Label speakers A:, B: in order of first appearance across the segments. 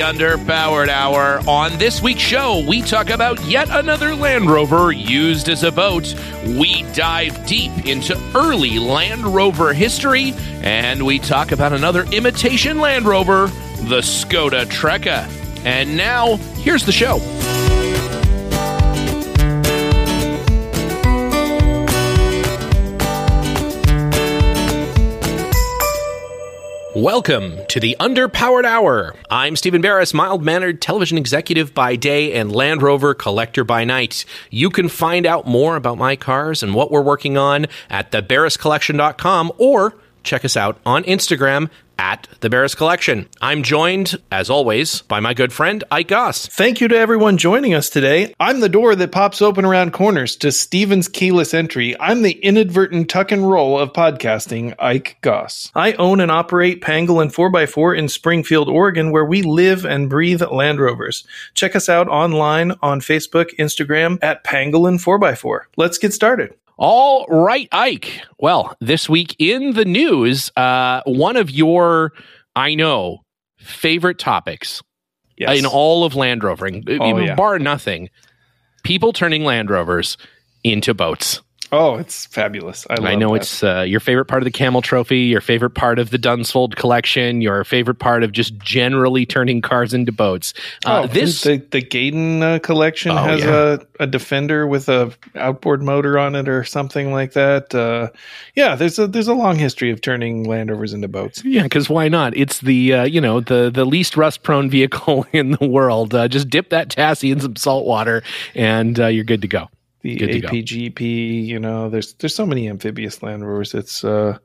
A: Underpowered Hour. On this week's show, we talk about yet another Land Rover used as a boat. We dive deep into early Land Rover history, and we talk about another imitation Land Rover, the Skoda Trekka. And now, here's the show. Welcome to the Underpowered Hour. I'm Stephen Barris, mild mannered television executive by day and Land Rover collector by night. You can find out more about my cars and what we're working on at thebarriscollection.com or check us out on Instagram at the Barris Collection. I'm joined, as always, by my good friend Ike Goss.
B: Thank you to everyone joining us today. I'm the door that pops open around corners to Steven's keyless entry. I'm the inadvertent tuck and roll of podcasting, Ike Goss. I own and operate Pangolin 4x4 in Springfield, Oregon, where we live and breathe Land Rovers. Check us out online on Facebook, Instagram at Pangolin 4x4. Let's get started.
A: All right, Ike. Well, this week in the news, uh, one of your, I know, favorite topics
B: Yes.
A: in all of Land Rovering,
B: Oh,
A: even
B: yeah.
A: bar nothing, people turning Land Rovers into boats.
B: Oh, it's fabulous. I, love
A: I know
B: that.
A: it's uh, your favorite part of the Camel Trophy, your favorite part of the Dunsfold collection, your favorite part of just generally turning cars into boats. Uh,
B: Oh,
A: this,
B: the the Gaydon uh, collection
A: Oh,
B: has
A: yeah.
B: a, a defender with a outboard motor on it or something like that. Uh, yeah, there's a there's a long history of turning Land Rovers into boats.
A: Yeah, because why not? It's the uh, you know the the least rust prone vehicle in the world. Uh, just dip that chassis in some salt water, and uh, you're good to go.
B: The
A: Good.
B: APGP, you know, there's there's so many amphibious Land Rovers. It's uh,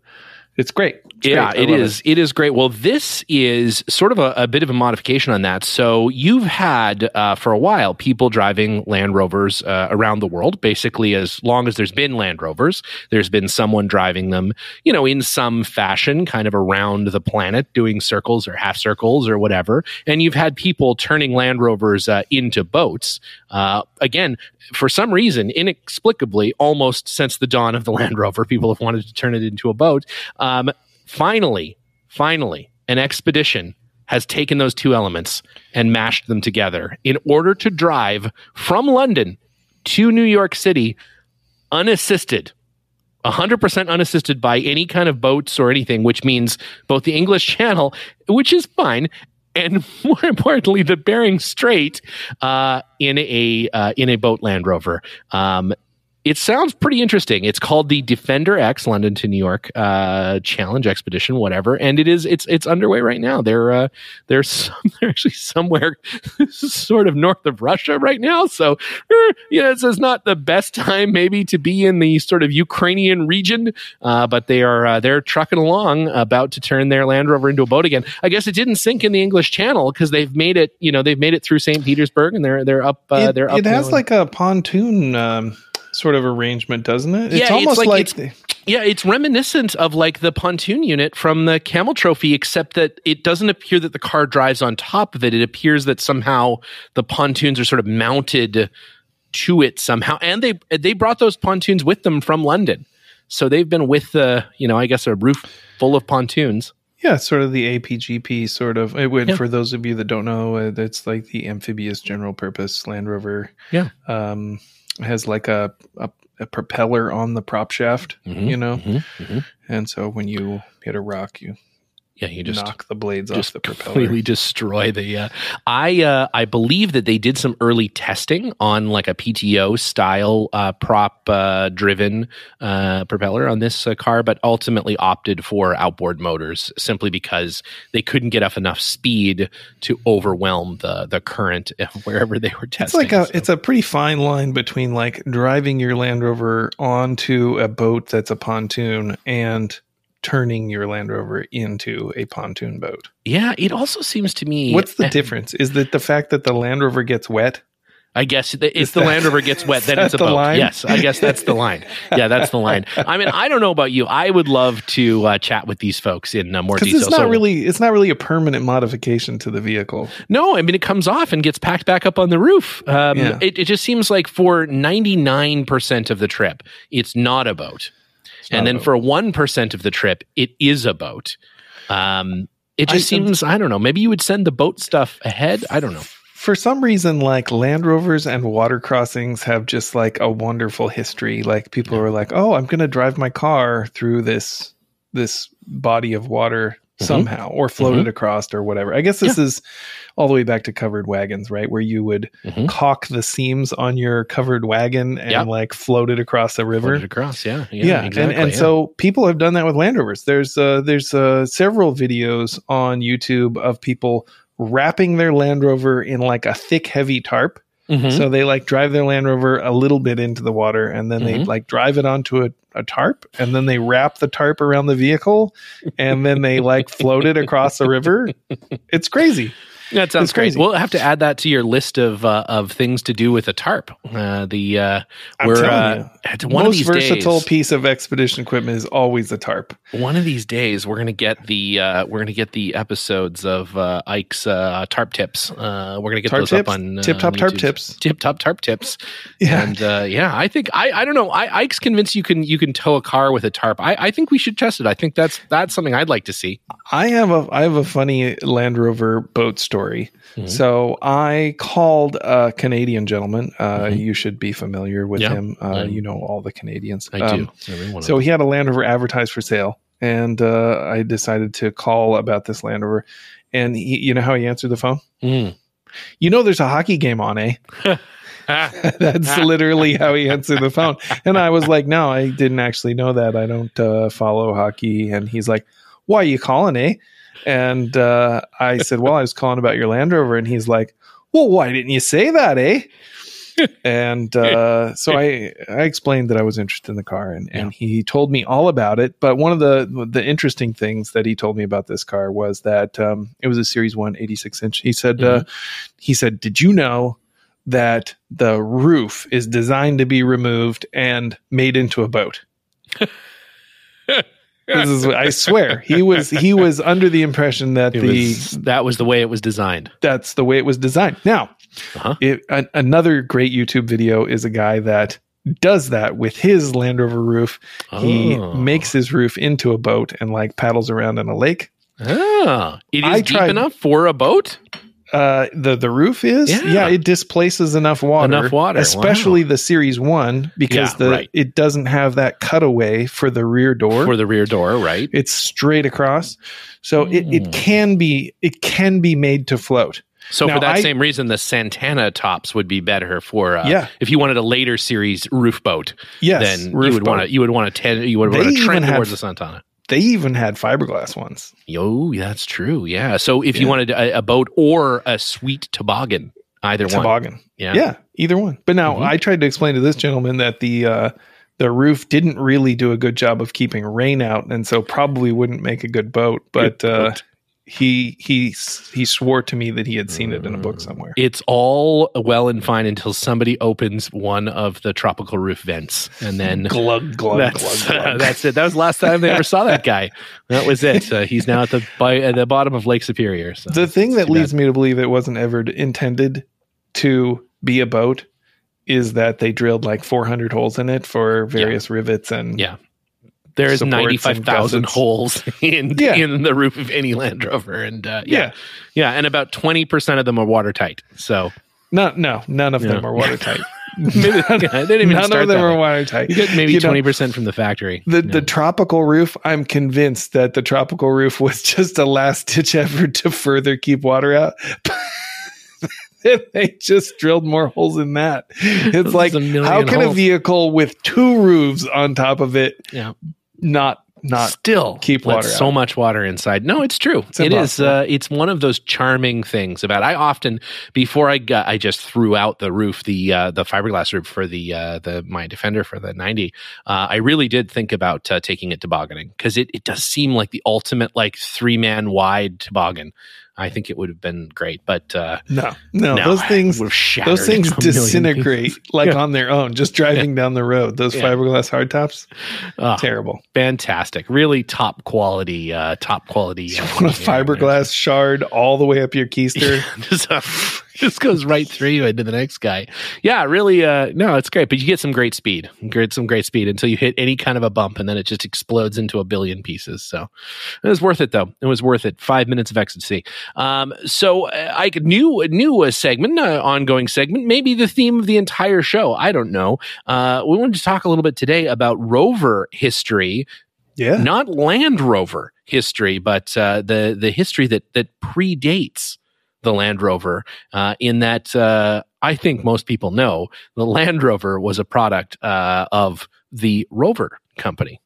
B: it's great. It's
A: yeah,
B: great.
A: It is. It. is great. Well, this is sort of a, a bit of a modification on that. So you've had uh, for a while people driving Land Rovers uh, around the world. Basically, as long as there's been Land Rovers, there's been someone driving them. You know, in some fashion, kind of around the planet, doing circles or half circles or whatever. And you've had people turning Land Rovers uh, into boats. Uh, again, for some reason, inexplicably, almost since the dawn of the Land Rover, people have wanted to turn it into a boat. Um, finally, finally, an expedition has taken those two elements and mashed them together in order to drive from London to New York City unassisted. 100% unassisted by any kind of boats or anything, which means both the English Channel, which is fine, and more importantly, the Bering Strait uh, in a uh, in a boat Land Rover. Um, it sounds pretty interesting. It's called the Defender X London to New York uh, Challenge Expedition, whatever, and it is it's it's underway right now. They're uh, they're some, they're actually somewhere sort of north of Russia right now. So eh, yeah, this is not the best time maybe to be in the sort of Ukrainian region, uh, but they are uh, they're trucking along, about to turn their Land Rover into a boat again. I guess it didn't sink in the English Channel because they've made it. You know, they've made it through St. Petersburg and they're they're up. Uh,
B: it,
A: they're up.
B: it has like a pontoon um, sort of arrangement, doesn't it? It's
A: Yeah, it's
B: almost
A: like-
B: like,
A: it's- Yeah, it's reminiscent of like the pontoon unit from the Camel Trophy, except that it doesn't appear that the car drives on top of it. It appears that somehow the pontoons are sort of mounted to it somehow, and they they brought those pontoons with them from London, so they've been with the you know I guess a roof full of pontoons.
B: Yeah, sort of the APGP sort of. It would,
A: Yeah.
B: For those of you that don't know, uh, it's like the amphibious general purpose Land Rover.
A: Yeah.
B: um, has like a, a a propeller on the prop shaft,
A: Mhm,
B: you know,
A: mhm, mhm.
B: and so when you hit a rock, you
A: Yeah, you just
B: knock the blades off
A: just
B: the propeller.
A: completely destroy the uh, i uh i believe that they did some early testing on like a pto style uh prop uh driven uh propeller on this uh, car but ultimately opted for outboard motors simply because they couldn't get up enough speed to overwhelm the the current wherever they were testing.
B: It's like a
A: So-
B: it's a pretty fine line between like driving your Land Rover onto a boat that's a pontoon and turning your Land Rover into a pontoon boat.
A: yeah it also seems to me
B: What's the difference? Is it the fact that the Land Rover gets wet?
A: I guess if
B: Is
A: the
B: that-
A: Land Rover gets wet, then it's a
B: the
A: boat.
B: line?
A: Yes, I guess that's the line. Yeah, that's the line. I mean, I don't know about you. I would love to uh, chat with these folks in uh, more detail.
B: it's not
A: So-
B: really it's not really a permanent modification to the vehicle.
A: No, I mean it comes off and gets packed back up on the roof. Um,
B: Yeah.
A: it, it just seems like for ninety nine percent of the trip, it's not a boat, and then for one percent of the trip, it is a boat. Um, It just
B: I-
A: seems I don't know. Maybe you would send the boat stuff ahead. I don't know.
B: For some reason, like Land Rovers and water crossings have just like a wonderful history. Like people are like, "Oh, I'm going to drive my car through this this body of water
A: Mhm.
B: somehow, or float it across, or whatever." I guess this is all the way back to covered wagons, right? Where you would
A: Mhm.
B: caulk the seams on your covered wagon and
A: Yep.
B: like float it across a river.
A: Float it across. Yeah, yeah,
B: yeah,
A: exactly,
B: and, and
A: yeah.
B: so people have done that with Land Rovers. There's uh, there's uh, several videos on YouTube of people wrapping their Land Rover in like a thick, heavy tarp.
A: Mhm.
B: So they like drive their Land Rover a little bit into the water, and then they
A: Mhm.
B: like drive it onto a, a tarp, and then they wrap the tarp around the vehicle, and then they like float it across the river. It's crazy.
A: That sounds
B: It's crazy.
A: We'll have to add that to your list of uh, of things to do with a tarp. Uh, the uh, we're uh,
B: you.
A: one
B: Most
A: of these
B: versatile
A: days.
B: piece of expedition equipment is always a tarp.
A: One of these days, we're gonna get the uh, we're gonna get the episodes of uh, Ike's uh, tarp tips. Uh, we're gonna get
B: Tarp
A: those
B: tips?
A: up on uh,
B: Tip top
A: on
B: tarp tips.
A: Tip top tarp tips.
B: Yeah.
A: And uh, yeah, I think I I don't know. I, Ike's convinced you can you can tow a car with a tarp. I, I think we should test it. I think that's that's something I'd like to see.
B: I have a I have a funny Land Rover boat story.
A: Mhm.
B: So I called a Canadian gentleman. Uh,
A: Mhm.
B: You should be familiar with
A: Yeah,
B: him. Uh, you know all the Canadians.
A: I
B: Um,
A: do. Every one of
B: So he had a Land Rover advertised for sale, and uh, I decided to call about this Land Rover. And he, you know how he answered the phone?
A: Mm.
B: You know, there's a hockey game on, eh? That's literally how he answered the phone. And I was like, no, I didn't actually know that. I don't uh, follow hockey. And he's like, why are you calling, eh? And uh, I said, well, I was calling about your Land Rover. And he's like, well, why didn't you say that, eh? and uh, so I, I explained that I was interested in the car, and, and he told me all about it. But one of the the interesting things that he told me about this car was that um, it was a Series One 86 inch. He said, uh, he said, did you know that the roof is designed to be removed and made into a boat? this is, I swear, he was he was under the impression that
A: It
B: the
A: was, that was the way it was designed.
B: that's the way it was designed. Now,
A: Uh-huh.
B: it, an, another great YouTube video is a guy that does that with his Land Rover roof. He
A: Oh.
B: makes his roof into a boat and like paddles around in a lake.
A: Ah, it is
B: I
A: deep
B: tried-
A: enough for a boat.
B: Uh, the the roof is
A: Yeah.
B: yeah. it displaces enough water,
A: Enough water,
B: especially the Series One because
A: Yeah,
B: the
A: right.
B: it doesn't have that cutaway for the rear door.
A: for the rear door, right?
B: it's straight across, so it,
A: Mm.
B: it can be it can be made to float.
A: So
B: Now,
A: for that
B: I-
A: same reason, the Santana tops would be better for uh,
B: Yeah.
A: If you wanted a later series roof boat,
B: Yes,
A: then
B: roof
A: you would want to you would want to ten you would want to trend
B: have-
A: towards the Santana.
B: They even had fiberglass ones.
A: Yo, that's true. Yeah. So if you wanted a, a boat or a sweet toboggan, either one.
B: toboggan.
A: Yeah.
B: Yeah. either one. But now
A: Mhm.
B: I tried to explain to this gentleman that the uh, the roof didn't really do a good job of keeping rain out, and so probably wouldn't make a good boat. But
A: Good
B: uh. He he he swore to me that he had seen it in a book somewhere.
A: It's all well and fine until somebody opens one of the tropical roof vents, and then
B: glug glug
A: that's,
B: glug glug.
A: that's it. That was the last time they ever saw that guy. That was it. Uh, he's now at the by, at the bottom of Lake Superior. So
B: the thing that
A: too
B: leads me to believe it wasn't ever intended to be a boat is that they drilled like 400 holes in it for various rivets and
A: Yeah. There's
B: supports
A: ninety five thousand holes in
B: Yeah.
A: in the roof of any Land Rover, and uh, yeah,
B: yeah.
A: yeah, and about twenty percent of them are watertight. So
B: No, no, none of them are watertight.
A: maybe yeah, they didn't even
B: none of them are watertight.
A: You get maybe twenty percent from the factory.
B: The the tropical roof, I'm convinced that the tropical roof was just a last ditch effort to further keep water out. they just drilled more holes in that. It's
A: This
B: like
A: is
B: how can a vehicle with two roofs on top of it
A: Yeah.
B: Not not
A: still
B: keep water
A: so much water inside. No, it's true.
B: It's
A: It is. Uh, it's one of those charming things about. I often before I got, I just threw out the roof, the uh, the fiberglass roof for the uh, the my Defender for the ninety. Uh, I really did think about uh, taking it tobogganing because it it does seem like the ultimate like three man wide toboggan. I think it would have been great, but uh,
B: no no,
A: no,
B: those things
A: would shattered
B: those things
A: a
B: disintegrate like
A: Yeah.
B: on their own just driving down the road those
A: Yeah.
B: fiberglass hardtops
A: Oh,
B: terrible
A: fantastic, really top quality, uh, top quality.
B: you
A: uh,
B: want a fiberglass shard all the way up your keister
A: Just, uh, just goes right through you into the next guy. Yeah, really. Uh, no, it's great, but you get some great speed. You get some great speed until you hit any kind of a bump, and then it just explodes into a billion pieces. So it was worth it, though. It was worth it. Five minutes of ecstasy. Um, so uh, I could new new a segment, uh, ongoing segment, maybe the theme of the entire show. I don't know. Uh, we wanted to talk a little bit today about rover history
B: Yeah.
A: not Land Rover history, but uh, the the history that that predates the Land Rover. Uh, in that, uh, I think most people know the Land Rover was a product uh, of the Rover company.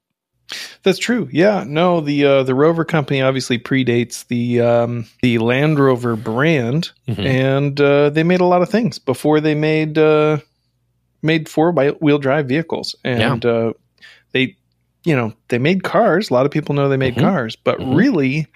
B: That's true. Yeah, no, the uh, the Rover company obviously predates the um, the Land Rover brand,
A: Mhm.
B: and uh, they made a lot of things before they made uh, made four wheel drive vehicles, and uh, they you know they made cars. A lot of people know they made
A: Mhm.
B: cars, but
A: Mhm.
B: really,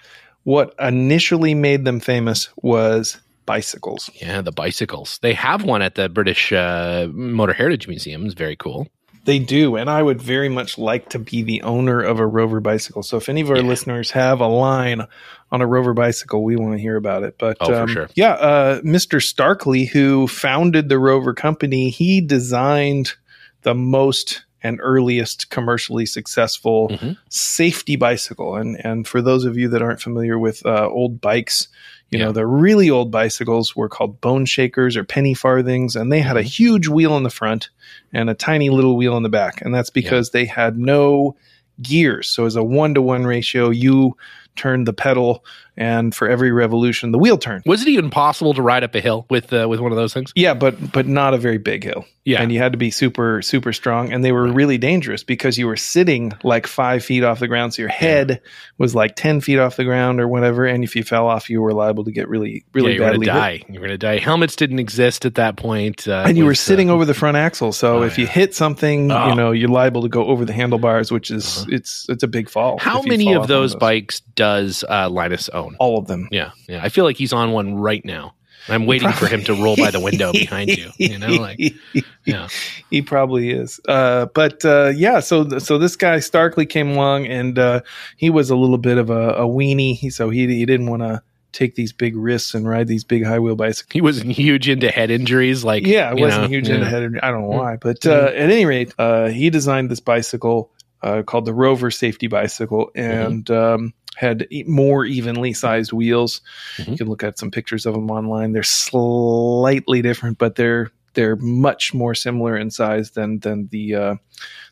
B: what initially made them famous was bicycles.
A: Yeah, the bicycles. They have one at the British uh, Motor Heritage Museum. It's very cool.
B: They do, and I would very much like to be the owner of a Rover bicycle. So if any of our
A: Yeah.
B: listeners have a line on a Rover bicycle, we want to hear about it. But
A: Oh, for
B: um,
A: sure.
B: yeah, uh, Mr. Starkley, who founded the Rover company, he designed the most and earliest commercially successful
A: Mhm.
B: safety bicycle. And and for those of you that aren't familiar with uh, old bikes, you
A: Yeah.
B: know the really old bicycles were called bone shakers or penny farthings, and they had a
A: Mhm.
B: huge wheel in the front and a tiny little wheel in the back, and that's because they had no gears. So as a one to one ratio, you turned the pedal, and for every revolution, the wheel turned.
A: Was it even possible to ride up a hill with uh, with one of those things?
B: Yeah, but but not a very big hill.
A: Yeah.
B: and you had to be super super strong, and they were
A: Right.
B: really dangerous because you were sitting like five feet off the ground, so your head was like ten feet off the ground or whatever, and if you fell off, you were liable to get really really
A: yeah, you were
B: badly
A: gonna die. You were gonna die. Helmets didn't exist at that point, uh,
B: And you were sitting
A: uh,
B: over the front axle, so
A: Oh,
B: if you hit something,
A: Oh.
B: you know you're liable to go over the handlebars, which is
A: Uh-huh.
B: it's it's a big fall.
A: How many of
B: off
A: those bikes does uh, Linus own?
B: All of them.
A: Yeah, yeah. I feel like he's on one right now. I'm waiting for him to roll by the window behind you. You know, like yeah,
B: he probably is. Uh, but uh, yeah, so so this guy Starkley came along, and uh, he was a little bit of a, a weenie, he, so he he didn't want to take these big risks and ride these big high wheel bicycles.
A: he wasn't huge into head injuries. Like
B: yeah,
A: you
B: wasn't
A: know,
B: huge
A: yeah.
B: into head. I don't know
A: Mm.
B: why, but uh, at any rate, uh, he designed this bicycle uh, called the Rover Safety Bicycle,
A: Mm-hmm.
B: and um, had more evenly sized wheels. You
A: Mhm.
B: can look at some pictures of them online. They're slightly different, but they're they're much more similar in size than than the uh,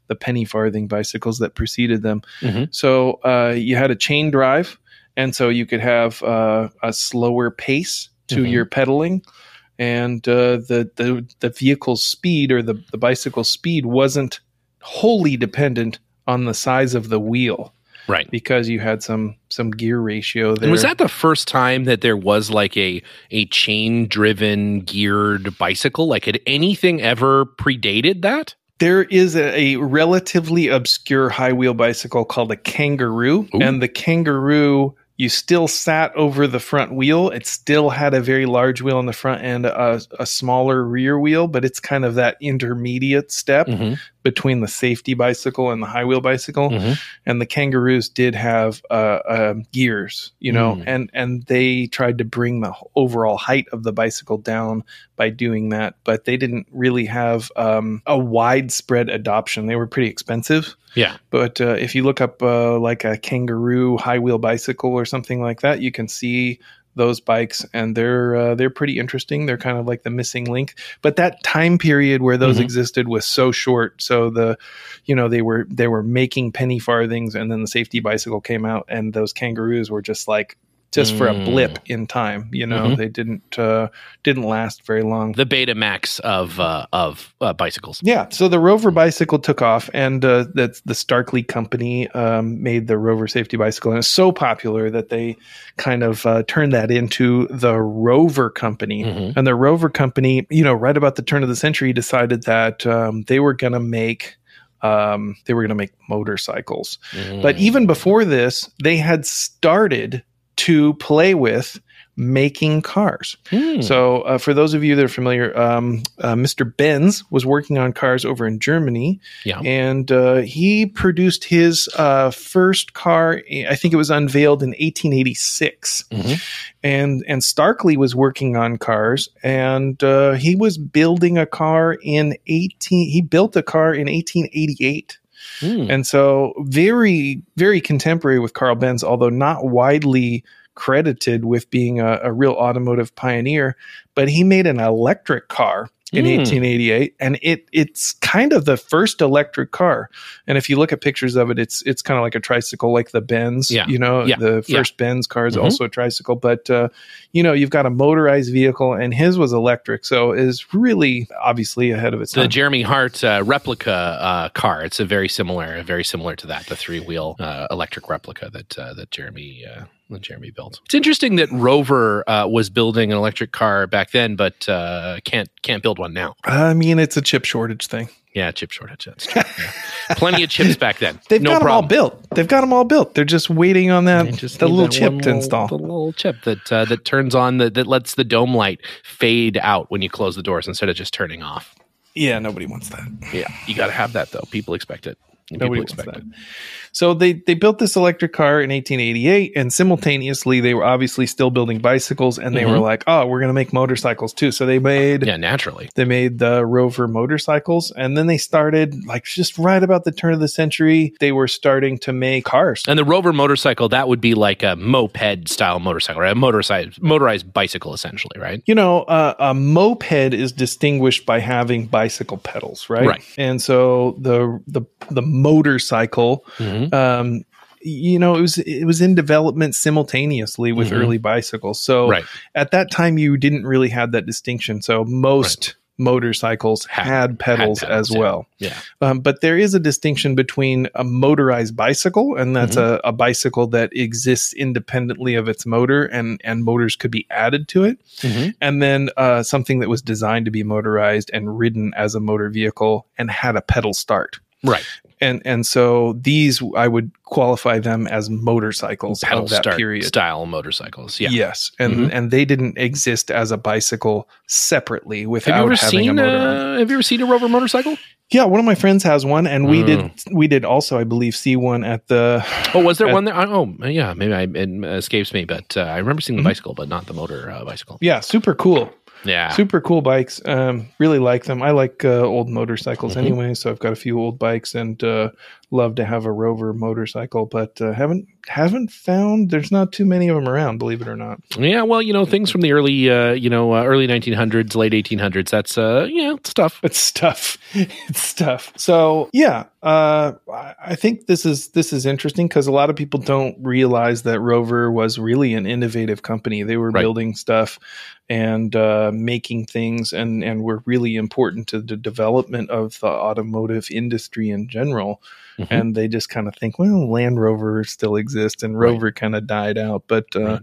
B: the penny farthing bicycles that preceded them.
A: Mhm.
B: So uh, you had a chain drive, and so you could have uh, a slower pace to
A: Mhm.
B: your pedaling, and uh, the the the vehicle's speed or the the bicycle speed wasn't wholly dependent on the size of the wheel
A: right.
B: because you had some some gear ratio there.
A: And was that the first time that there was like a a chain driven geared bicycle? Like had anything ever predated that?
B: There is a, a relatively obscure high wheel bicycle called a kangaroo,
A: Ooh.
B: and the kangaroo you still sat over the front wheel. It still had a very large wheel in the front and a, a smaller rear wheel, but it's kind of that intermediate step
A: Mm-hmm.
B: between the safety bicycle and the high wheel bicycle.
A: Mhm.
B: And the kangaroos did have uh, uh, gears, you know,
A: Mm.
B: and and they tried to bring the overall height of the bicycle down by doing that, but they didn't really have um, a widespread adoption. They were pretty expensive.
A: Yeah.
B: But uh, if you look up uh, like a kangaroo high wheel bicycle or something like that, you can see those bikes, and they're uh, they're pretty interesting. They're kind of like the missing link. But that time period where those
A: Mhm.
B: existed was so short. So the, you know, they were they were making penny farthings, and then the safety bicycle came out, and those kangaroos were just like just for a
A: Mm.
B: blip in time. You know,
A: Mhm.
B: they didn't uh, didn't last very long.
A: The Betamax of uh, of uh, bicycles.
B: Yeah, so the Rover bicycle took off, and uh, that's the Starkley company um, made the Rover safety bicycle, and it's so popular that they kind of uh, turned that into the Rover company.
A: Mhm.
B: And the Rover company, you know, right about the turn of the century, decided that um, they were going to make um, they were going to make motorcycles. But
A: Mm.
B: even before this, they had started to play with making cars.
A: Hmm.
B: So, uh, for those of you that are familiar, um, uh, Mr. Benz was working on cars over in Germany,
A: Yeah.
B: and uh, he produced his uh, first car. I think it was unveiled in 1886,
A: Mhm.
B: and and Starkley was working on cars, and uh, he was building a car in 18. He built a car in 1888.
A: Hmm.
B: And so, very, very contemporary with Carl Benz, although not widely credited with being a, a real automotive pioneer. But he made an electric car in
A: Hmm.
B: 1888, and it it's kind of the first electric car. And if you look at pictures of it, it's it's kind of like a tricycle, like the Benz.
A: Yeah.
B: You know,
A: Yeah.
B: the
A: Yeah.
B: first Benz car is
A: Mhm.
B: also a tricycle, but uh, you know, you've got a motorized vehicle, and his was electric, so is really obviously ahead of its time.
A: the
B: time.
A: Jeremy Hart uh, replica uh, car. It's a very similar, very similar to that, the three wheel uh, electric replica that uh, that Jeremy uh, that Jeremy built. It's interesting that Rover uh, was building an electric car back then, but uh, can't can't build one now.
B: I mean, it's a chip shortage thing.
A: Yeah, chip shortage. That's true. Yeah. Plenty of chips back then.
B: They've
A: no
B: got them all built. They've got them all built. They're just waiting on that the little
A: that
B: chip to
A: little-
B: install.
A: The little chip that uh, that turns on the, that lets the dome light fade out when you close the doors instead of just turning off.
B: Yeah, nobody wants that.
A: Yeah, you got to have that though. People expect it.
B: Nobody wants
A: expect
B: that. So they they built this electric car in 1888, and simultaneously they were obviously still building bicycles, and they were
A: Mhm.
B: like, "Oh, we're going to make motorcycles too." So they made
A: Yeah, naturally.
B: they made the Rover motorcycles, and then they started like just right about the turn of the century. They were starting to make cars.
A: And the Rover motorcycle, that would be like a moped style motorcycle, right? A motorized motorized bicycle, essentially, right?
B: You know, uh, a moped is distinguished by having bicycle pedals, right?
A: Right.
B: And so the the the motorcycle,
A: Mm-hmm.
B: um, you know, it was it was in development simultaneously with
A: Mhm.
B: early bicycles. So
A: Right.
B: at that time, you didn't really have that distinction. So most motorcycles
A: Had-
B: had, pedals
A: had pedals,
B: as
A: yeah.
B: well.
A: Yeah.
B: Um, but there is a distinction between a motorized bicycle, and that's
A: Mm-hmm.
B: a, a bicycle that exists independently of its motor, and and motors could be added to it
A: Mm-hmm.
B: and then uh, something that was designed to be motorized and ridden as a motor vehicle and had a pedal start.
A: Right.
B: And and so these I would qualify them as motorcycles
A: Pedal
B: of that period.
A: style motorcycles. Yeah.
B: Yes, and
A: Mhm.
B: and they didn't exist as a bicycle separately
A: Have
B: without
A: you ever
B: having a
A: seen
B: motor.
A: uh, Have you ever seen a Rover motorcycle?
B: yeah, one of my friends has one, and we
A: Mm.
B: did we did also I believe see one at the.
A: Oh, was there
B: Uh,
A: one there? Oh, yeah. Maybe I, it escapes me, but uh, I remember seeing the
B: Mhm.
A: bicycle, but not the motor uh, bicycle.
B: Yeah, super cool.
A: Yeah.
B: Super cool bikes. Um, really like them. I like uh, old motorcycles
A: Mhm.
B: anyway, so I've got a few old bikes and uh, love to have a Rover motorcycle, but uh, haven't haven't found. There's not too many of them around, believe it or not.
A: Yeah, well, you know, things from the early, uh, you know, uh, early 1900s, late 1800s. That's, uh, yeah, stuff.
B: It's stuff. it's stuff. So yeah, uh, I I think this is this is interesting because a lot of people don't realize that Rover was really an innovative company. They were
A: Right.
B: building stuff and uh, making things, and and were really important to the development of the automotive industry in general.
A: Mhm.
B: And they just kind of think, well, Land Rover still exists, and
A: Right.
B: Rover kind of died out, but. Uh,
A: Right.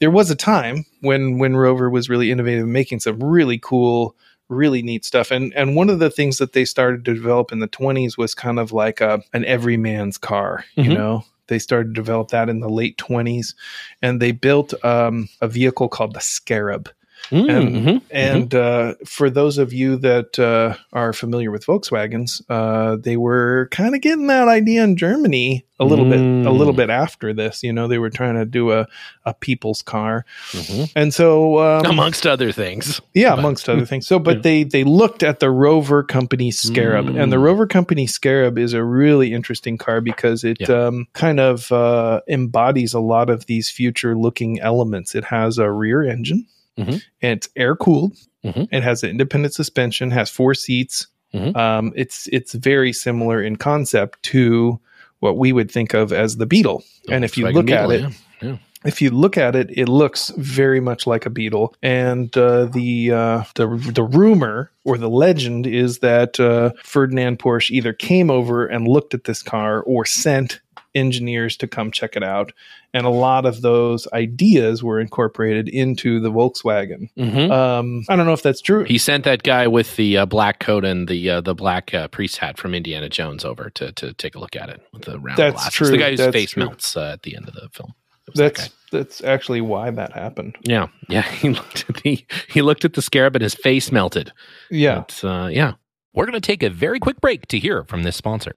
B: There was a time when when Rover was really innovative, making some really cool really neat stuff. And and one of the things that they started to develop in the 20s was kind of like a an everyman's car, you
A: Mhm.
B: know. They started to develop that in the late 20s and they built um, a vehicle called the Scarab.
A: Mm,
B: And,
A: mhm,
B: and uh, for those of you that uh, are familiar with Volkswagens, uh, they were kind of getting that idea in Germany a little bit, a
A: Mm.
B: little bit after this. You know, they were trying to do a, a people's car,
A: mhm.
B: and so um,
A: amongst other things.
B: yeah,
A: But-
B: amongst other things. So, but
A: Yeah.
B: they they looked at the Rover Company Scarab, and the
A: Mm.
B: Rover Company Scarab is a really interesting car because it
A: Yeah.
B: um, kind of uh, embodies a lot of these future-looking elements. It has a rear engine,
A: Mhm.
B: and it's air cooled.
A: Mhm.
B: It has an independent suspension, has four seats.
A: Mhm.
B: Um, it's it's very similar in concept to what we would think of as the Beetle. and if you look at
A: Beetle,
B: it,
A: yeah.
B: if you look at it, it looks very much like a beetle. And uh, the uh, the the rumor or the legend is that uh, Ferdinand Porsche either came over and looked at this car or sent engineers to come check it out. And a lot of those ideas were incorporated into the Volkswagen.
A: Mhm.
B: Um, I don't know if that's true.
A: He sent that guy with the uh, black coat and the uh, the black uh, priest hat from Indiana Jones over to to take a look at it with the round
B: That's
A: glasses.
B: true.
A: The guy whose
B: That's
A: face
B: true.
A: melts uh, at the end of the film. Was that
B: That's that's actually why that happened.
A: yeah, yeah. He looked at the he looked at the scarab and his face melted.
B: Yeah.
A: But, uh, yeah.
C: We're going to take a very quick break to hear from this sponsor.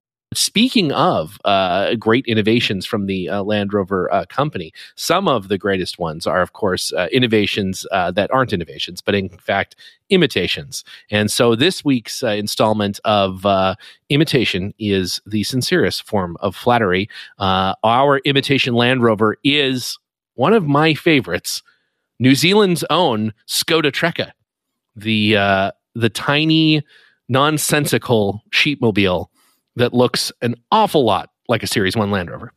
A: Speaking of uh, great innovations from the uh, Land Rover uh, company, some of the greatest ones are, of course, uh, innovations uh, that aren't innovations, but in fact, imitations. And so this week's uh, installment of imitation is the sincerest form of flattery. Our imitation Land Rover is one of my favorites, New Zealand's own Skoda Trekka, the the tiny, nonsensical sheepmobile that looks an awful lot like a Series One Land Rover.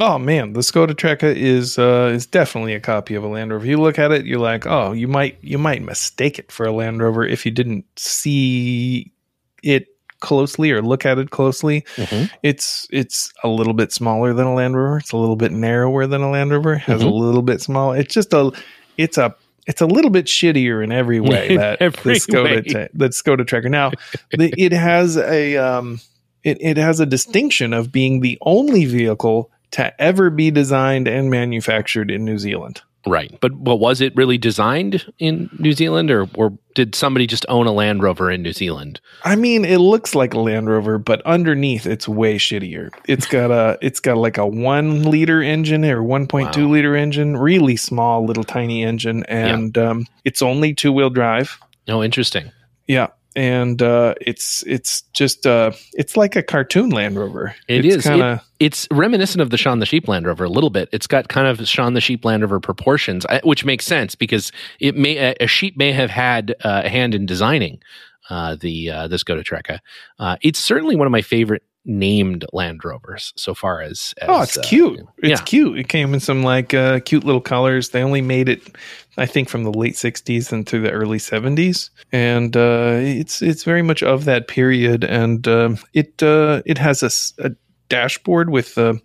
B: Oh man, the Skoda Trekka is uh, is definitely a copy of a Land Rover. You look at it, you're like, oh, you might you might mistake it for a Land Rover if you didn't see it closely or look at it closely.
A: Mhm.
B: It's it's a little bit smaller than a Land Rover. It's a little bit narrower than a Land Rover. Has a
A: Mhm.
B: little bit small. It's just a it's a it's a little bit shittier in every way that
A: every
B: the Skoda
A: way.
B: That Skoda Trekka. Now, the, it has a um, it, it has a distinction of being the only vehicle to ever be designed and manufactured in New Zealand.
A: Right. But well, was it really designed in New Zealand or, or did somebody just own a Land Rover in New Zealand?
B: I mean, it looks like a Land Rover, but underneath it's way shittier. It's got a it's got like a one liter engine or one point two
A: Wow.
B: liter engine, really small, little tiny engine, and um, it's only two wheel drive.
A: Oh, interesting.
B: Yeah, and uh, it's it's just uh, it's like a cartoon Land Rover.
A: It
B: it's
A: is.
B: kind of
A: It's reminiscent of the Shaun the Sheep Land Rover a little bit. It's got kind of Shaun the Sheep Land Rover proportions, which makes sense because it may a, sheep may have had uh, a hand in designing uh, the uh, the Skoda Trekka. Uh, it's certainly one of my favorite named Land Rovers so far as, as
B: Oh, it's
A: uh,
B: cute. It's
A: yeah.
B: cute. It came in some like uh, cute little colors. They only made it, I think, from the late '60s and through the early '70s, and uh, it's it's very much of that period. And um, it uh, it has a, a dashboard with the,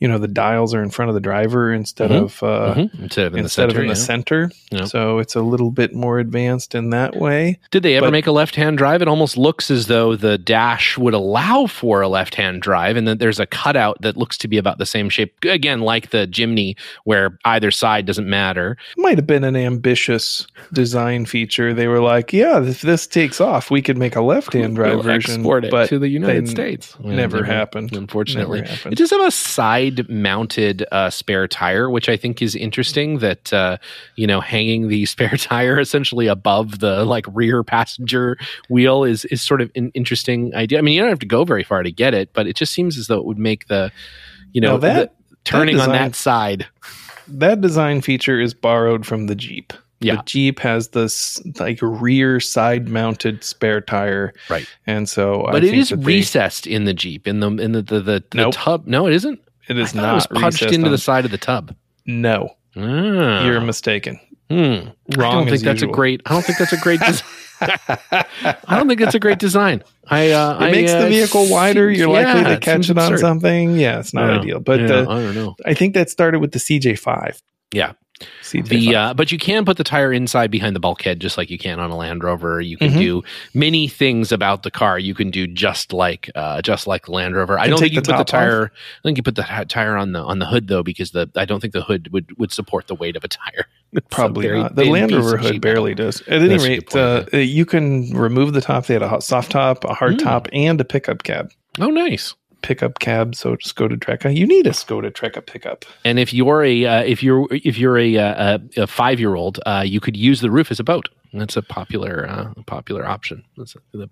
B: you know, the dials are in front of the driver instead
A: Mhm.
B: of uh,
A: Mhm. instead of in
B: instead
A: the center.
B: of in the
A: yeah.
B: center.
A: Yeah.
B: So it's a little bit more advanced in that way.
A: Did they ever
B: But-
A: make a left-hand drive? It almost looks as though the dash would allow for a left-hand drive, and then there's a cutout that looks to be about the same shape. Again, like the Jimny, where either side doesn't matter.
B: Might have been an ambitious design feature. They were like, "Yeah, if this takes off, we could make a left-hand drive
A: We'll
B: version."
A: export it
B: but
A: to the United States.
B: Never happened.
A: Unfortunately, it does have a side-mounted uh, spare tire, which I think is interesting. That uh, you know, hanging the spare tire essentially above the like rear passenger wheel is is sort of an interesting idea. I mean, you don't have to go very far to get it, but it just seems as though it would make the you know
B: Now that-
A: the- turning on
B: design-
A: that side.
B: that design feature is borrowed from the Jeep.
A: Yeah.
B: The Jeep has this like rear side mounted spare tire.
A: Right.
B: And so
A: But
B: I
A: it
B: think
A: is
B: that they-
A: recessed in the Jeep in the in the the, the, the
B: Nope.
A: tub. No, it isn't.
B: It is not
A: it was punched into
B: on-
A: the side of the tub.
B: No,
A: Ah.
B: you're mistaken.
A: Hmm. I don't think that's a great. I don't think that's a great. Des- I don't think that's a great design. I. Uh,
B: It
A: I,
B: makes
A: uh,
B: the vehicle wider. You're likely
A: yeah,
B: to catch it on
A: absurd.
B: something. Yeah, it's not
A: Yeah.
B: ideal. But
A: Yeah,
B: uh,
A: I don't know.
B: I think that started with the CJ5.
A: Yeah.
B: CJ5.
A: The uh, but you can put the tire inside behind the bulkhead just like you can on a Land Rover. You can
B: Mhm.
A: do many things about the car. You can do just like uh, just like the Land Rover. I don't think you put the
B: top off?
A: tire. I think you put the tire on the on the hood though because the I don't think the hood would would support the weight of a tire.
B: Probably not. The Land Rover hood barely does. At any
A: That's
B: rate, uh, you can remove the top. They had a hot- soft top, a hard
A: Mm.
B: top, and a pickup cab.
A: Oh, nice.
B: Pickup cab, so Skoda Trekka. You need a Skoda Trekka pickup.
A: And if you're a uh, if you're if you're a, uh, a, a five year old, uh, you could use the roof as a boat. That's a popular uh, popular option. That's a, the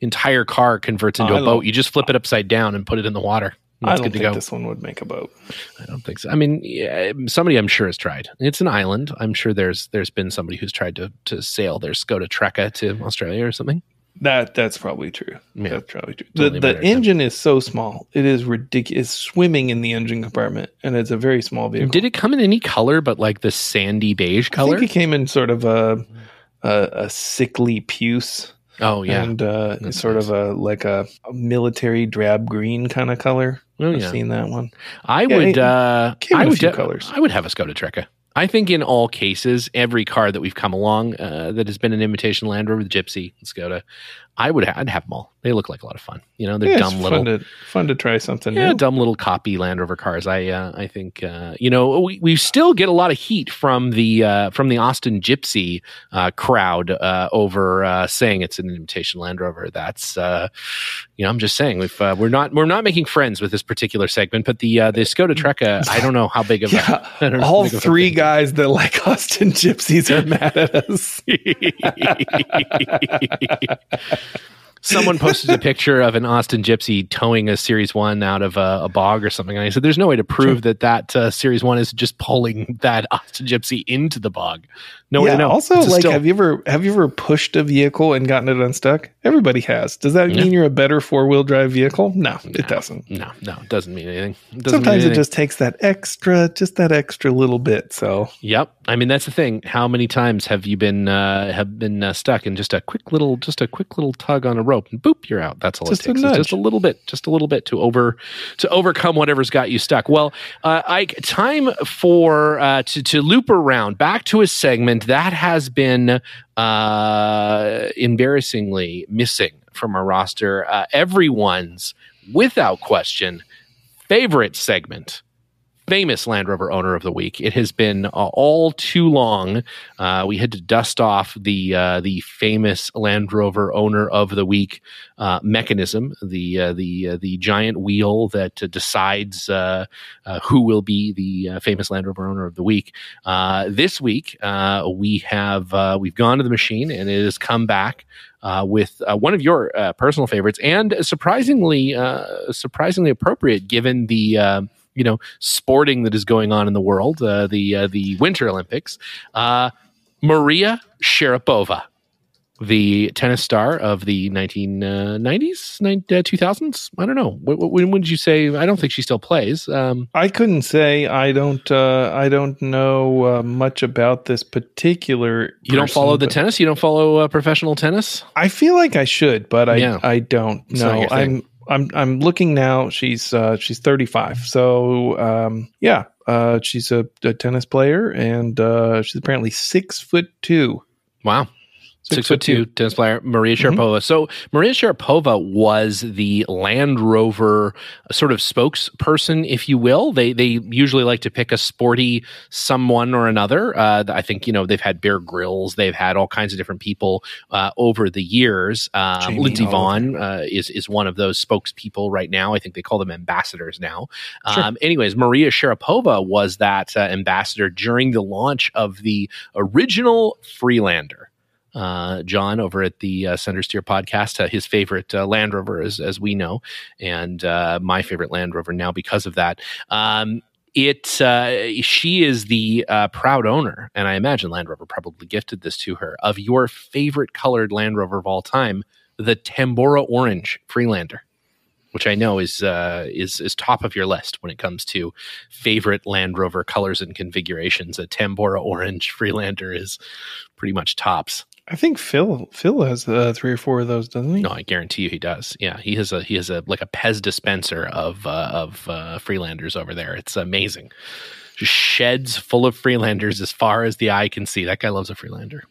A: entire car converts into a boat. You just flip it upside down and put it in the water.
B: I don't
A: good to
B: think
A: go.
B: this one would make a boat.
A: I don't think so. I mean, yeah, somebody I'm sure has tried. It's an island. I'm sure there's there's been somebody who's tried to to sail their Skoda Trekka to Australia or something.
B: That that's probably true.
A: Yeah.
B: That's probably true.
A: Totally
B: the the engine is so small; it is ridiculous. Swimming in the engine compartment, and it's a very small vehicle.
A: Did it come in any color but like the sandy beige
B: I
A: color?
B: think it came in sort of a a, a sickly puce,
A: oh yeah.
B: and uh,
A: That's
B: sort
A: nice.
B: of a like a, a military drab green kind of color.
A: oh
B: I've
A: yeah.
B: seen that one.
A: I
B: Yeah,
A: would.
B: it
A: uh, I would. de-
B: colors.
A: I would have a Skoda Trekka. I think in all cases, every car that we've come along uh, that has been an imitation Land Rover, the Gipsy, Skoda, I would. Ha- I'd have them all. They look like a lot of fun. You know, they're
B: yeah,
A: dumb little.
B: fun to fun to try something
A: Yeah,
B: new.
A: dumb little copy Land Rover cars. I uh, I think uh, you know we, we still get a lot of heat from the uh, from the Austin Gipsy uh, crowd uh, over uh, saying it's an imitation Land Rover. That's uh, you know I'm just saying we've uh, we're not we're not making friends with this particular segment, but the uh, the Skoda Trekka I don't know how big of a,
B: Yeah,
A: know
B: all
A: a
B: three guys that like Austin Gipsies are mad at us.
A: Someone posted a picture of an Austin Gipsy towing a Series One out of a, a bog or something, and I said, "There's no way to prove that that uh, Series One is just pulling that Austin Gipsy into the bog. No
B: yeah.
A: to know."
B: Also, like,
A: still.
B: have you ever have you ever pushed a vehicle and gotten it unstuck? Everybody has. Does that
A: Yeah.
B: mean you're a better four wheel drive vehicle? No,
A: No.
B: it doesn't.
A: no, no, it doesn't mean anything. It doesn't mean
B: Sometimes it just takes that extra, just that extra little bit. So
A: Yep. I mean, that's the thing. How many times have you been uh, have been uh, stuck in just a quick little, just a quick little tug on a rope, and boop, you're out. That's all
B: Just
A: it takes. It's just a little bit, just a little bit to over to overcome whatever's got you stuck. Well, uh, Ike, time for uh, to to loop around back to a segment that has been uh, embarrassingly missing from our roster. Uh, everyone's, without question, favorite segment famous Land Rover owner of the week. It has been uh, all too long. Uh, we had to dust off the uh, the famous Land Rover owner of the week uh, mechanism, the uh, the uh, the giant wheel that decides who will be the famous Land Rover owner of the week. This week, we have we've gone to the machine, and it has come back. Uh, with uh, one of your uh, personal favorites, and surprisingly, surprisingly appropriate given the you know sporting that is going on in the world, uh, the uh, the Winter Olympics. Uh, Maria Sharapova, the tennis star of the 1990s, nine- uh, 2000s. I don't know. When, when would you say? I don't think she still plays. Um,
B: I couldn't say. I don't. Uh, I don't know uh, much about this particular.
A: you don't follow the tennis. You don't follow uh, professional tennis.
B: I feel like I should, but I.
A: Yeah.
B: I don't.
A: It's not
B: No,
A: your thing.
B: I'm. I'm. I'm looking now. She's. Uh, she's 35. So. Um. Yeah. Uh. She's a, a tennis player, and uh, she's apparently six foot two.
A: Wow. Six, foot two, tennis player Maria Sharapova. So Maria Sharapova was the Land Rover sort of spokesperson, if you will. They they usually like to pick a sporty someone or another. Uh, I think you know they've had Bear Grylls, they've had all kinds of different people uh, over the years. Um,
B: Jamie
A: Lindsey Vonn uh, is is one of those spokespeople right now. I think they call them ambassadors now.
B: Sure.
A: Um, anyways, Maria Sharapova was that uh, ambassador during the launch of the original Freelander uh, John over at the uh, Center Steer podcast, uh, his favorite uh, Land Rover, as, as we know, and uh, my favorite Land Rover now because of that. Um, it uh, she is the uh, proud owner, and I imagine Land Rover probably gifted this to her of your favorite colored Land Rover of all time, the Tambora Orange Freelander. Which I know is uh, is is top of your list when it comes to favorite Land Rover colors and configurations. A Tambora Orange Freelander is pretty much tops.
B: I think Phil. Phil has uh, three or four of those, doesn't he?
A: No, I guarantee you he does. Yeah, he has a he has a like a Pez dispenser of uh, of uh, Freelanders over there. It's amazing. Just sheds full of Freelanders as far as the eye can see. That guy loves a Freelander.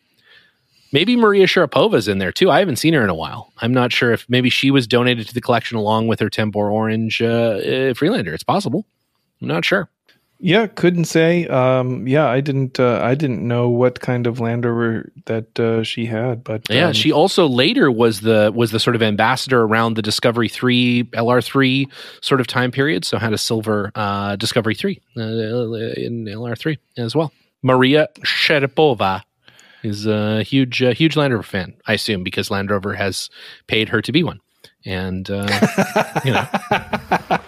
A: Maybe Maria Sharapova's in there too. I haven't seen her in a while. I'm not sure if maybe she was donated to the collection along with her Tambora Orange uh, uh, Freelander. It's possible. I'm not sure.
B: Yeah, couldn't say. Um, yeah, I didn't. Uh, I didn't know what kind of Land Rover that uh, she had, but
A: Yeah,
B: um,
A: she also later was the was the sort of ambassador around the Discovery Three LR three sort of time period. So had a silver uh, Discovery Three uh, in LR three as well. Maria Sharapova is a huge uh, huge Land Rover fan, I assume, because Land Rover has paid her to be one. And uh, you know,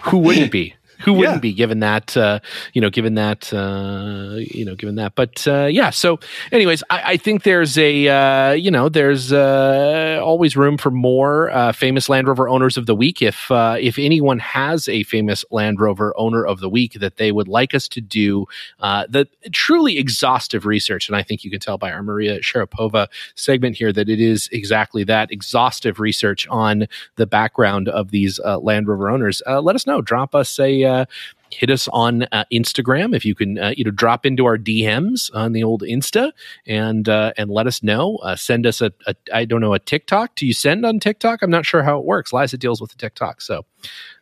A: who wouldn't be? Who wouldn't
B: Yeah.
A: be given that uh, you know given that uh, you know given that? But uh, yeah so anyways I, I think there's a uh, you know there's uh, always room for more uh, famous Land Rover owners of the week. If uh, if anyone has a famous Land Rover owner of the week that they would like us to do uh, the truly exhaustive research and I think you can tell by our Maria Sharapova segment here that it is exactly that exhaustive research on the background of these uh, Land Rover owners uh, let us know. Drop us a uh, hit us on uh, Instagram if you can uh, you know drop into our DMs on the old Insta and uh, and let us know. Uh, send us a, a I don't know a TikTok. Do you send on TikTok? I'm not sure how it works. Liza deals with the TikTok so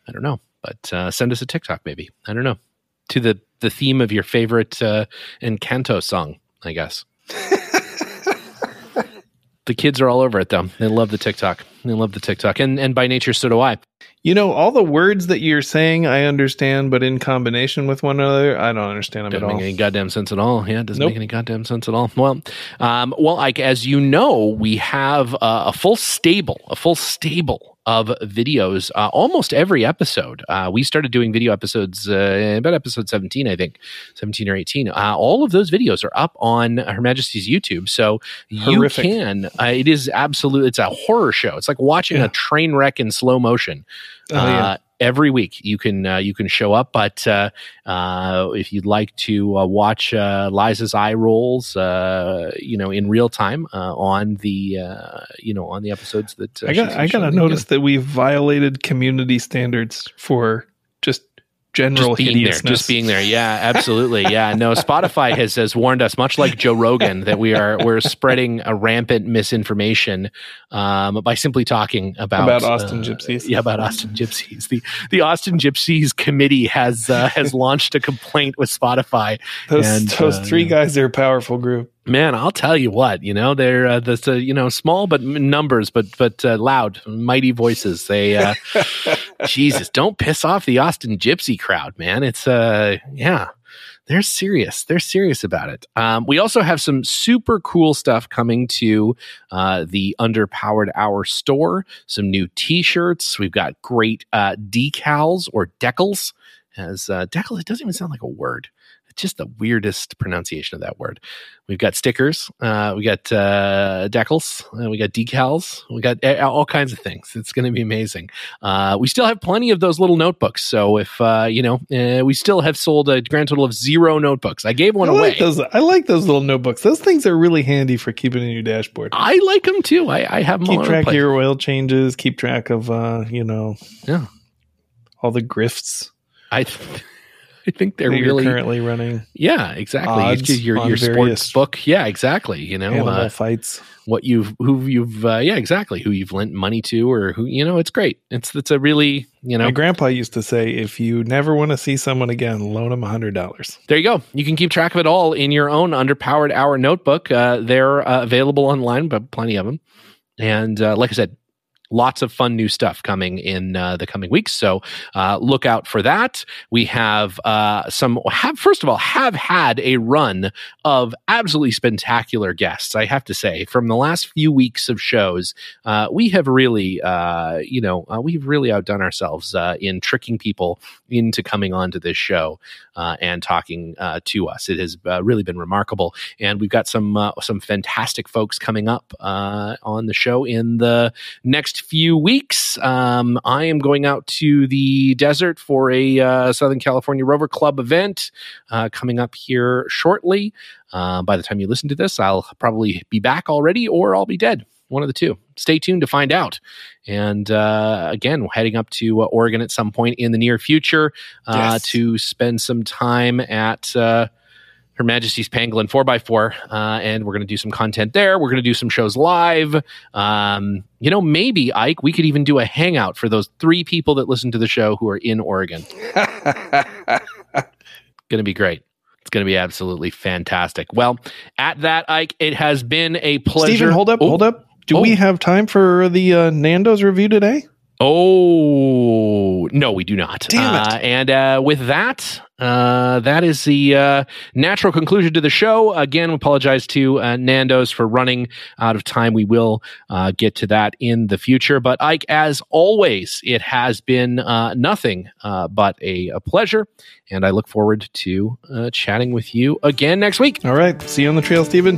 A: I don't know. But uh, send us a TikTok maybe. I don't know. To the the theme of your favorite uh, Encanto song I guess the kids are all over it though they love the TikTok they love the TikTok and and by nature so do I
B: You know, all the words that you're saying, I understand, but in combination with one another, I don't understand them
A: Doesn't
B: at all.
A: make any goddamn sense at all. Yeah, it doesn't
B: Nope.
A: make any goddamn sense at all. Well, um, well, like as you know, we have uh, a full stable, a full stable of videos uh, almost every episode. Uh, we started doing video episodes uh, about episode 17, I think, 17 or 18. Uh, all of those videos are up on Her Majesty's YouTube. So you
B: Horrific.
A: can, uh, it is absolute, it's a horror show. It's like watching
B: Yeah.
A: a train wreck in slow motion
B: Oh, yeah.
A: Every week. You can uh, you can show up but uh, uh, if you'd like to uh, watch uh, liza's eye rolls uh, you know in real time uh, on the uh, you know on the episodes that uh,
B: I got I gotta notice that we've violated community standards for just general
A: just being there just being there. Yeah absolutely. Yeah no spotify has has warned us much like joe rogan that we are we're spreading a rampant misinformation um, by simply talking about
B: About Austin
A: uh,
B: Gipsies.
A: yeah about austin gipsies. The the austin gipsies committee has uh, has launched a complaint with spotify
B: those
A: and,
B: those
A: uh,
B: three guys are a powerful group.
A: Man, I'll tell you what, you know, they're uh, the uh, you know small but numbers, but but uh, loud, mighty voices. They, uh, Jesus, don't piss off the Austin Gipsy crowd, man. It's uh, yeah, they're serious. They're serious about it. Um, we also have some super cool stuff coming to uh, the Underpowered Hour store. Some new T-shirts. We've got great uh, decals or decals. As uh, decal, it doesn't even sound like a word. Just the weirdest pronunciation of that word. We've got stickers. Uh, we got uh, decals. Uh, we got decals. We got uh, all kinds of things. It's going to be amazing. Uh, we still have plenty of those little notebooks. So if uh, you know, uh, we still have sold a grand total of zero notebooks. I gave one
B: I
A: away.
B: like those. I like those little notebooks. Those things are really handy for keeping in your dashboard.
A: I like them too. I, I have them
B: keep track of your oil changes. Keep track of uh, you know,
A: Yeah.
B: all the grifts
A: I, I think they're
B: you're
A: really
B: currently running.
A: yeah, exactly.
B: odds
A: your your sports book. Yeah, exactly. You know, uh,
B: fights.
A: what you've who you've uh, yeah exactly who you've lent money to or who you know it's great it's it's a really you know
B: My grandpa used to say, if you never want to see someone again, loan them a hundred dollars.
A: there you go you can keep track of it all in your own underpowered hour notebook uh, they're uh, available online but plenty of them and uh, like i said lots of fun new stuff coming in uh, the coming weeks. So uh, look out for that. We have uh, some have first of all have had a run of absolutely spectacular guests i have to say. From the last few weeks of shows uh, we have really uh, you know uh, we've really outdone ourselves in tricking people into coming onto this show and talking to us. It has really been remarkable. And we've got some some fantastic folks coming up on the show in the next few weeks. Um, I am going out to the desert for a uh, Southern California Rover Club event uh, coming up here shortly. Uh, by the time you listen to this, I'll probably be back already or I'll be dead. One of the two. Stay tuned to find out. And uh, again, heading up to uh, Oregon at some point in the near future uh,
B: Yes.
A: to spend some time at. Her Majesty's Pangolin 4x4, uh, and we're going to do some content there. We're going to do some shows live. Um, you know, maybe, Ike, we could even do a hangout for those three people that listen to the show who are in Oregon. Going to be great. It's going to be absolutely fantastic. Well, at that, Ike, it has been a pleasure.
B: Steven, hold up,
A: Oh,
B: hold up. Do
A: Oh.
B: we have time for the uh, Nando's review today?
A: Oh, No, we do not.
B: Damn it.
A: Uh, and uh, with that, uh, that is the uh, natural conclusion to the show. Again, we apologize to uh, Nando's for running out of time. We will uh, get to that in the future. But Ike, as always, it has been uh, nothing uh, but a, a pleasure, and I look forward to uh, chatting with you again next week.
B: All right. See you on the trail, Stephen.